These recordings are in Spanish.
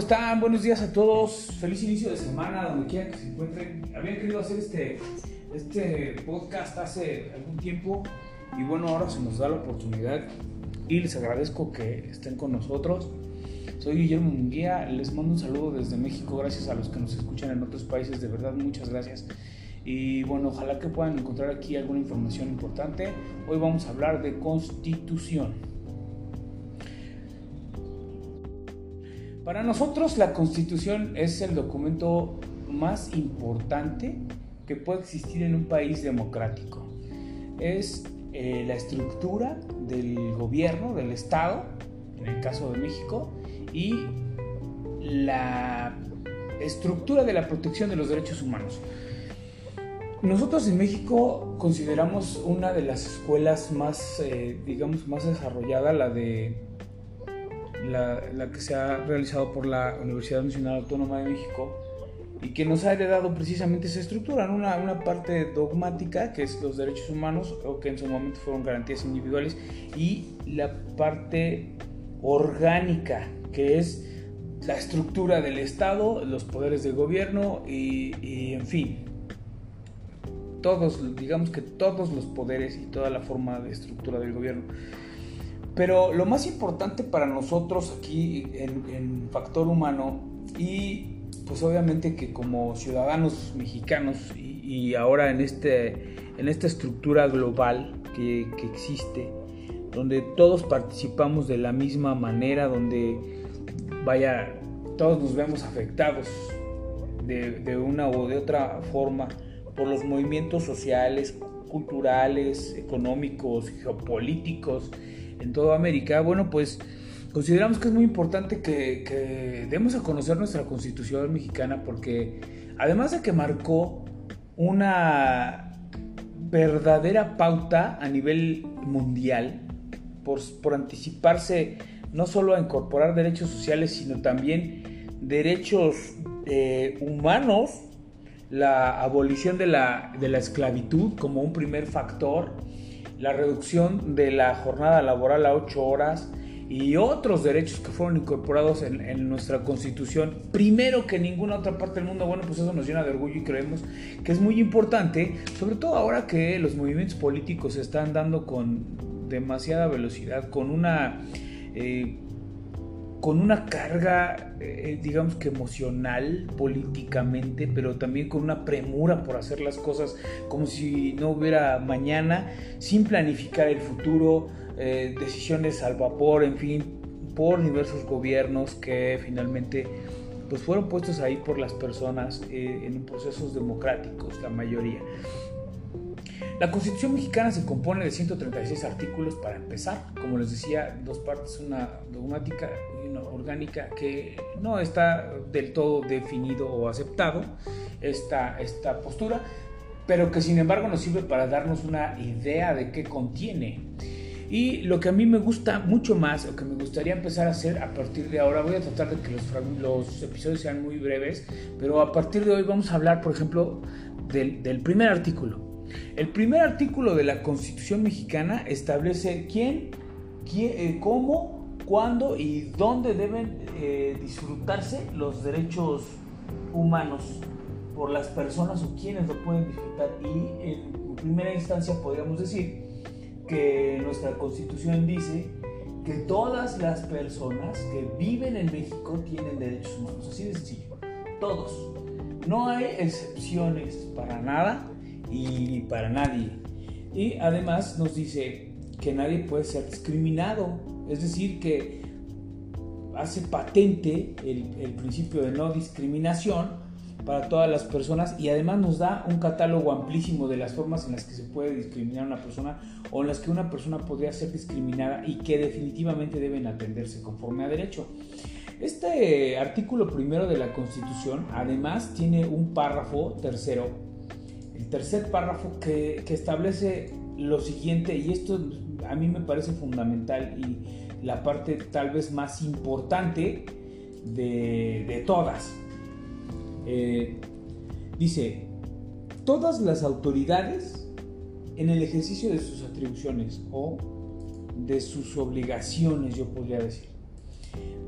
están? Buenos días a todos. Feliz inicio de semana, donde quiera que se encuentren. Habían querido hacer este, este podcast hace algún tiempo y bueno, ahora se nos da la oportunidad y les agradezco que estén con nosotros. Soy Guillermo Munguía, les mando un saludo desde México, gracias a los que nos escuchan en otros países, de verdad muchas gracias. Y bueno, ojalá que puedan encontrar aquí alguna información importante. Hoy vamos a hablar de constitución. Para nosotros la constitución es el documento más importante que puede existir en un país democrático. Es eh, la estructura del gobierno, del Estado, en el caso de México, y la estructura de la protección de los derechos humanos. Nosotros en México consideramos una de las escuelas más, eh, digamos, más desarrollada, la de la, que se ha realizado por la Universidad Nacional Autónoma de México y que nos ha heredado precisamente esa estructura, una, una parte dogmática, que es los derechos humanos, o que en su momento fueron garantías individuales, y la parte orgánica, que es la estructura del Estado, los poderes del gobierno y, y, en fin, todos, digamos que todos los poderes y toda la forma de estructura del gobierno. Pero lo más importante para nosotros aquí en, factor humano y pues obviamente que como ciudadanos mexicanos y, ahora en, este, en esta estructura global que, existe, donde todos participamos de la misma manera, donde vaya, todos nos vemos afectados de, de una u de otra forma por los movimientos sociales, culturales, económicos, geopolíticos, en toda América, bueno, pues consideramos que es muy importante que, demos a conocer nuestra constitución mexicana porque además de que marcó una verdadera pauta a nivel mundial por, por anticiparse no solo a incorporar derechos sociales, sino también derechos eh, humanos, la abolición de la, de la esclavitud como un primer factor, la reducción de la jornada laboral a 8 horas y otros derechos que fueron incorporados en, nuestra constitución, primero que ninguna otra parte del mundo, bueno, pues eso nos llena de orgullo y creemos que es muy importante, sobre todo ahora que los movimientos políticos se están dando con demasiada velocidad, con una... Eh, con una carga, eh, digamos que emocional, políticamente, pero también con una premura por hacer las cosas como si no hubiera mañana, sin planificar el futuro, eh, decisiones al vapor, en fin, por diversos gobiernos que finalmente pues fueron puestos ahí por las personas eh, en procesos democráticos, la mayoría. La Constitución mexicana se compone de 136 artículos para empezar, como les decía, dos partes, una dogmática orgánica que no está del todo definido o aceptado esta, esta postura, pero que sin embargo nos sirve para darnos una idea de qué contiene. Y lo que a mí me gusta mucho más, o que me gustaría empezar a hacer a partir de ahora, voy a tratar de que los, los episodios sean muy breves, pero a partir de hoy vamos a hablar, por ejemplo, del, del primer artículo, el primer artículo de la Constitución mexicana establece quién, eh, cómo, cuándo y dónde deben eh, disfrutarse los derechos humanos por las personas o quienes lo pueden disfrutar. Y en primera instancia podríamos decir que nuestra Constitución dice que todas las personas que viven en México tienen derechos humanos. Así de sencillo. Todos. No hay excepciones para nada y para nadie. Y además nos dice que nadie puede ser discriminado, es decir, que hace patente el, principio de no discriminación para todas las personas y además nos da un catálogo amplísimo de las formas en las que se puede discriminar a una persona o en las que una persona podría ser discriminada y que definitivamente deben atenderse conforme a derecho. Este artículo primero de la Constitución además tiene un párrafo tercero el tercer párrafo que, establece lo siguiente, y esto a mí me parece fundamental y la parte tal vez más importante de, todas. Eh, dice, todas las autoridades en el ejercicio de sus atribuciones o de sus obligaciones, yo podría decir,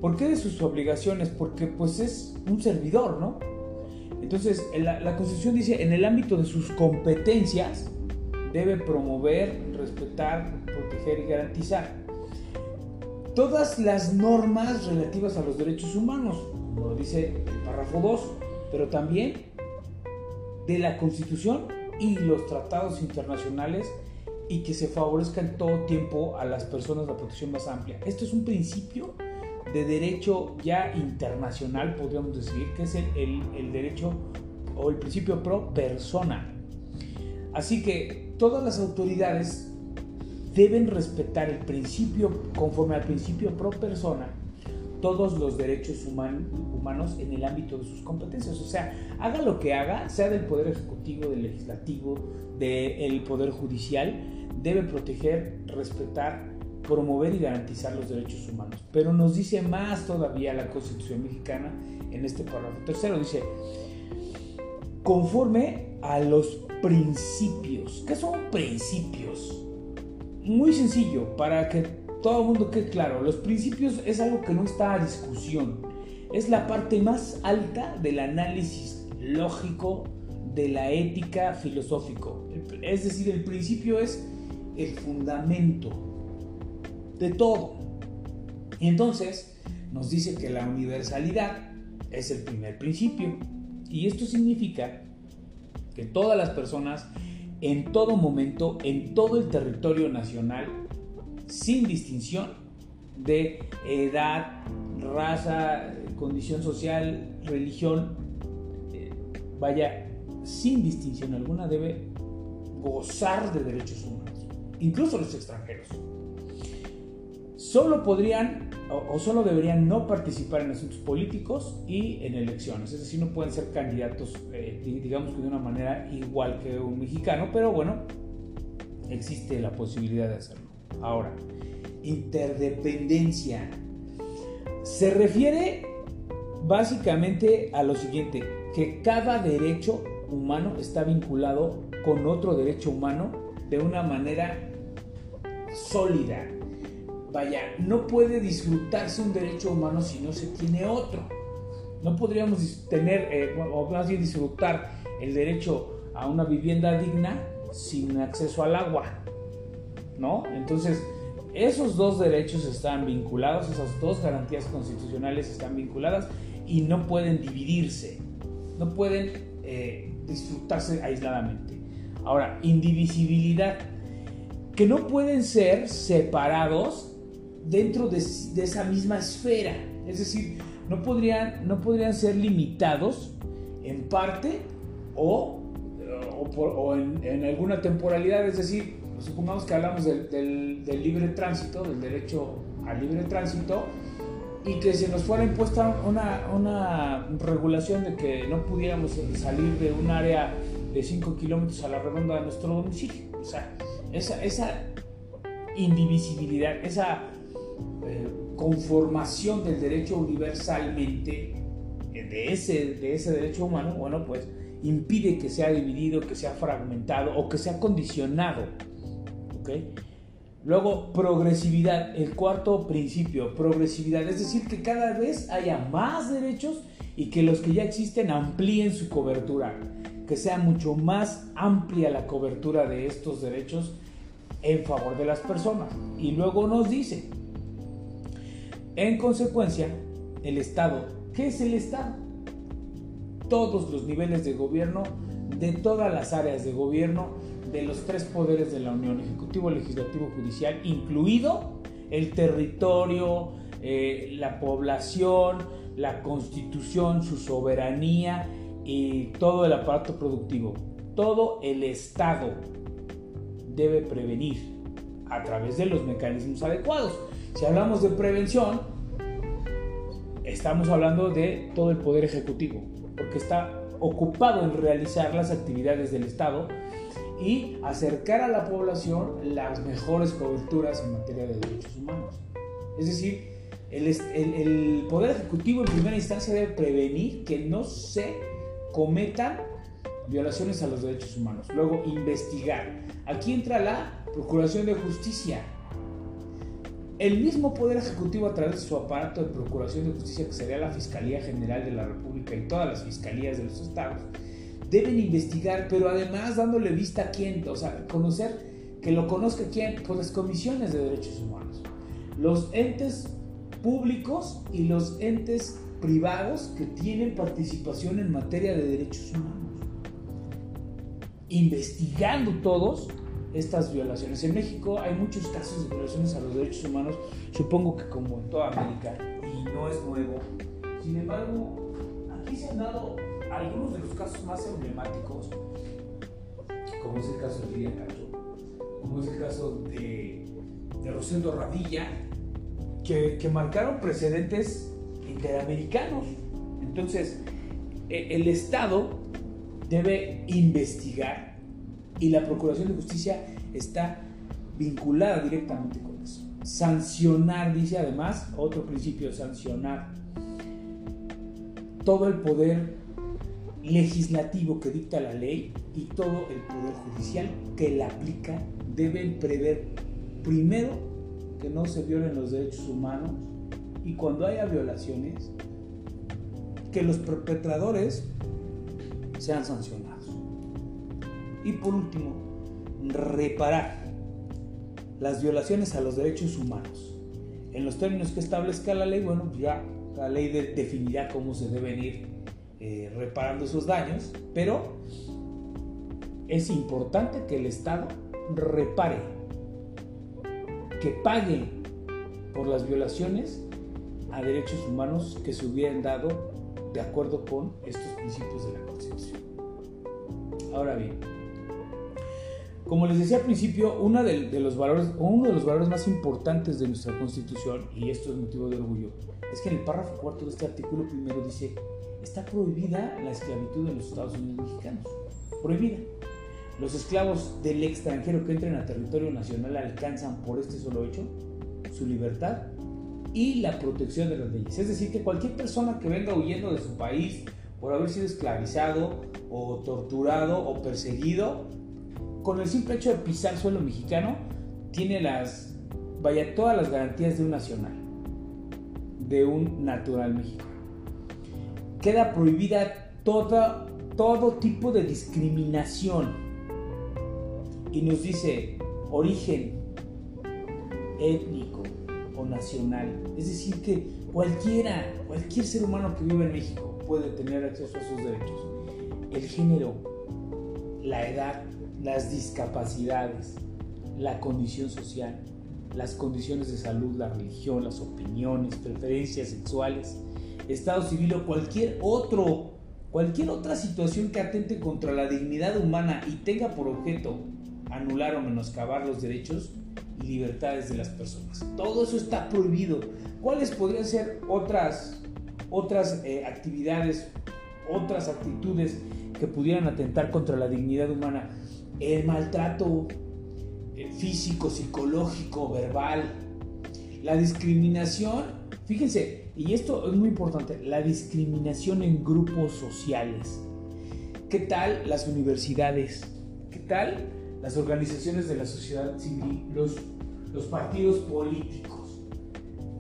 ¿Por qué de sus obligaciones? Porque pues es un servidor, ¿no? Entonces, la, la Constitución dice, en el ámbito de sus competencias, debe promover, respetar, proteger y garantizar todas las normas relativas a los derechos humanos, como lo dice el párrafo 2, pero también de la Constitución y los tratados internacionales y que se favorezca en todo tiempo a las personas la protección más amplia. Esto es un principio de derecho ya internacional, podríamos decir, que es el, el derecho o el principio pro persona. Así que todas las autoridades deben respetar el principio, conforme al principio pro persona, todos los derechos humanos en el ámbito de sus competencias. O sea, haga lo que haga, sea del Poder Ejecutivo, del Legislativo, del Poder Judicial, debe proteger, respetar, promover y garantizar los derechos humanos. Pero nos dice más todavía la Constitución mexicana en este párrafo tercero. Dice, conforme a los principios. ¿Qué son principios? Muy sencillo, para que todo el mundo quede claro, los principios es algo que no está a discusión. Es la parte más alta del análisis lógico de la ética filosófico. Es decir, el principio es el fundamento de todo. Y entonces nos dice que la universalidad es el primer principio. Y esto significa que todas las personas en todo momento, en todo el territorio nacional, sin distinción de edad, raza, condición social, religión, eh, vaya, sin distinción alguna debe gozar de derechos humanos, incluso los extranjeros. Solo podrían o, solo deberían no participar en asuntos políticos y en elecciones, es decir, no pueden ser candidatos, eh, digamos que de una manera igual que un mexicano, pero bueno, existe la posibilidad de hacerlo. Ahora, interdependencia. Se refiere básicamente a lo siguiente, que cada derecho humano está vinculado con otro derecho humano de una manera sólida. Vaya, no puede disfrutarse un derecho humano si no se tiene otro. No podríamos tener, eh, o más bien disfrutar el derecho a una vivienda digna sin acceso al agua. ¿no? Entonces, esos dos derechos están vinculados, esas dos garantías constitucionales están vinculadas y no pueden dividirse, no pueden eh, disfrutarse aisladamente. Ahora, indivisibilidad, que no pueden ser separados dentro de, esa misma esfera, es decir, no podrían, no podrían ser limitados en parte o, o, en, en alguna temporalidad, es decir, supongamos que hablamos del, libre tránsito, del derecho al libre tránsito, y que se nos fuera impuesta una, regulación de que no pudiéramos salir de un área de 5 kilómetros a la redonda de nuestro domicilio. O sea, esa, esa indivisibilidad, esa eh, conformación del derecho universalmente eh, de ese, de ese derecho humano, bueno, pues impide que sea dividido, que sea fragmentado o que sea condicionado Luego, progresividad, el cuarto principio, progresividad, es decir, que cada vez haya más derechos y que los que ya existen amplíen su cobertura, que sea mucho más amplia la cobertura de estos derechos en favor de las personas. Y luego nos dice, en consecuencia, el Estado, ¿qué es el Estado? Todos los niveles de gobierno, de todas las áreas de gobierno, de los tres poderes de la Unión, Ejecutivo, Legislativo, Judicial, incluido el territorio, eh, la población, la constitución, su soberanía y todo el aparato productivo. Todo el Estado debe prevenir a través de los mecanismos adecuados. Si hablamos de prevención, estamos hablando de todo el poder ejecutivo, porque está ocupado en realizar las actividades del Estado y acercar a la población las mejores coberturas en materia de derechos humanos. Es decir, el, Poder Ejecutivo en primera instancia debe prevenir que no se cometan violaciones a los derechos humanos. Luego, investigar. Aquí entra la Procuración de Justicia. El mismo Poder Ejecutivo a través de su aparato de Procuración de Justicia, que sería la Fiscalía General de la República y todas las fiscalías de los estados, deben investigar, pero además dándole vista a quién, o sea, conocer, que lo conozca quién, pues las comisiones de derechos humanos, los entes públicos y los entes privados que tienen participación en materia de derechos humanos. Investigando todos estas violaciones. En México hay muchos casos de violaciones a los derechos humanos, supongo que como en toda América, y no es nuevo. Sin embargo, aquí se han dado algunos de los casos más emblemáticos, como es el caso de Lidia Cacho, como es el caso de, de Rosendo Radilla, que, que marcaron precedentes interamericanos. Entonces, e, el Estado debe investigar y la Procuración de Justicia está vinculada directamente con eso. Sancionar, dice además, otro principio sancionar. Todo el poder legislativo que dicta la ley y todo el poder judicial que la aplica deben prever primero que no se violen los derechos humanos y cuando haya violaciones que los perpetradores sean sancionados. Y por último, reparar las violaciones a los derechos humanos. En los términos que establezca la ley, bueno, pues ya la ley definirá cómo se deben ir eh, reparando esos daños, pero es importante que el Estado repare, que pague por las violaciones a derechos humanos que se hubieran dado de acuerdo con estos principios de la Constitución. Ahora bien, como les decía al principio, uno de, los valores, uno de los valores más importantes de nuestra Constitución, y esto es motivo de orgullo, es que en el párrafo cuarto de este artículo primero dice, está prohibida la esclavitud en los Estados Unidos mexicanos. Prohibida. Los esclavos del extranjero que entren a territorio nacional alcanzan por este solo hecho su libertad y la protección de las leyes. Es decir, que cualquier persona que venga huyendo de su país por haber sido esclavizado o torturado o perseguido con el simple hecho de pisar suelo mexicano, tiene las, vaya, todas las garantías de un nacional, de un natural mexicano. Queda prohibida toda, todo tipo de discriminación. Y nos dice origen étnico o nacional. Es decir, que cualquiera, cualquier ser humano que vive en México puede tener acceso a sus derechos. El género, la edad, las discapacidades, la condición social, las condiciones de salud, la religión, las opiniones, preferencias sexuales, estado civil o cualquier otro, cualquier otra situación que atente contra la dignidad humana y tenga por objeto anular o menoscabar los derechos y libertades de las personas. Todo eso está prohibido. ¿Cuáles podrían ser otras, otras eh, actividades, otras actitudes que pudieran atentar contra la dignidad humana? el maltrato eh, físico, psicológico, verbal, la discriminación, fíjense, y esto es muy importante, la discriminación en grupos sociales. ¿Qué tal las universidades? ¿Qué tal las organizaciones de la sociedad civil, los, los partidos políticos?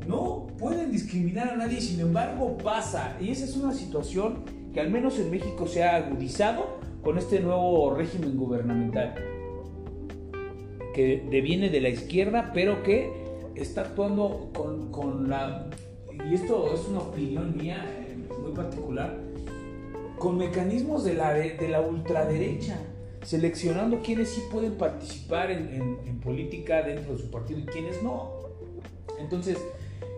No pueden discriminar a nadie, sin embargo pasa. Y esa es una situación que al menos en México se ha agudizado con este nuevo régimen gubernamental que deviene de la izquierda, pero que está actuando con, la, y esto es una opinión mía eh, muy particular, con mecanismos de la, de la ultraderecha, seleccionando quienes sí pueden participar en, en política dentro de su partido y quienes no. Entonces,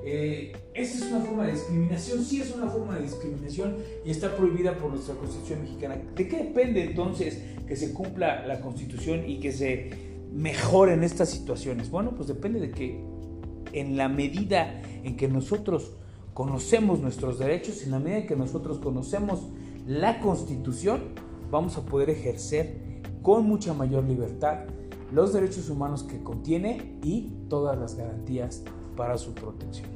eh, ¿Esa es una forma de discriminación? Sí es una forma de discriminación y está prohibida por nuestra Constitución mexicana. ¿De qué depende entonces que se cumpla la Constitución y que se mejoren estas situaciones? Bueno, pues depende de que en la medida en que nosotros conocemos nuestros derechos, en la medida en que nosotros conocemos la Constitución, vamos a poder ejercer con mucha mayor libertad los derechos humanos que contiene y todas las garantías para su protección.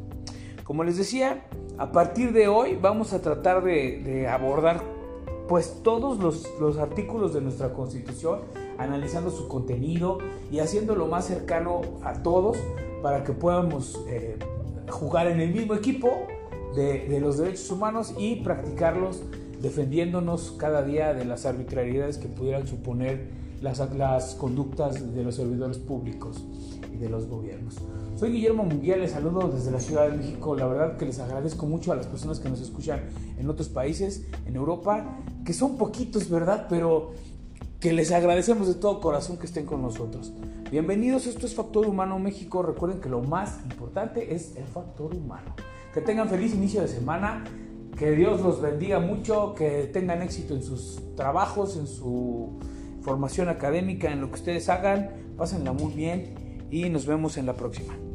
Como les decía, a partir de hoy vamos a tratar de, abordar pues todos los, los, artículos de nuestra constitución, analizando su contenido y haciéndolo más cercano a todos para que podamos eh, jugar en el mismo equipo de, los derechos humanos y practicarlos defendiéndonos cada día de las arbitrariedades que pudieran suponer las, las conductas de los servidores públicos y de los gobiernos. Soy Guillermo Munguía, les saludo desde la Ciudad de México. La verdad que les agradezco mucho a las personas que nos escuchan en otros países, en Europa, que son poquitos, ¿verdad? Pero que les agradecemos de todo corazón que estén con nosotros. Bienvenidos, esto es Factor Humano México. Recuerden que lo más importante es el factor humano. Que tengan feliz inicio de semana, que Dios los bendiga mucho, que tengan éxito en sus trabajos, en su formación académica, en lo que ustedes hagan. Pásenla muy bien y nos vemos en la próxima.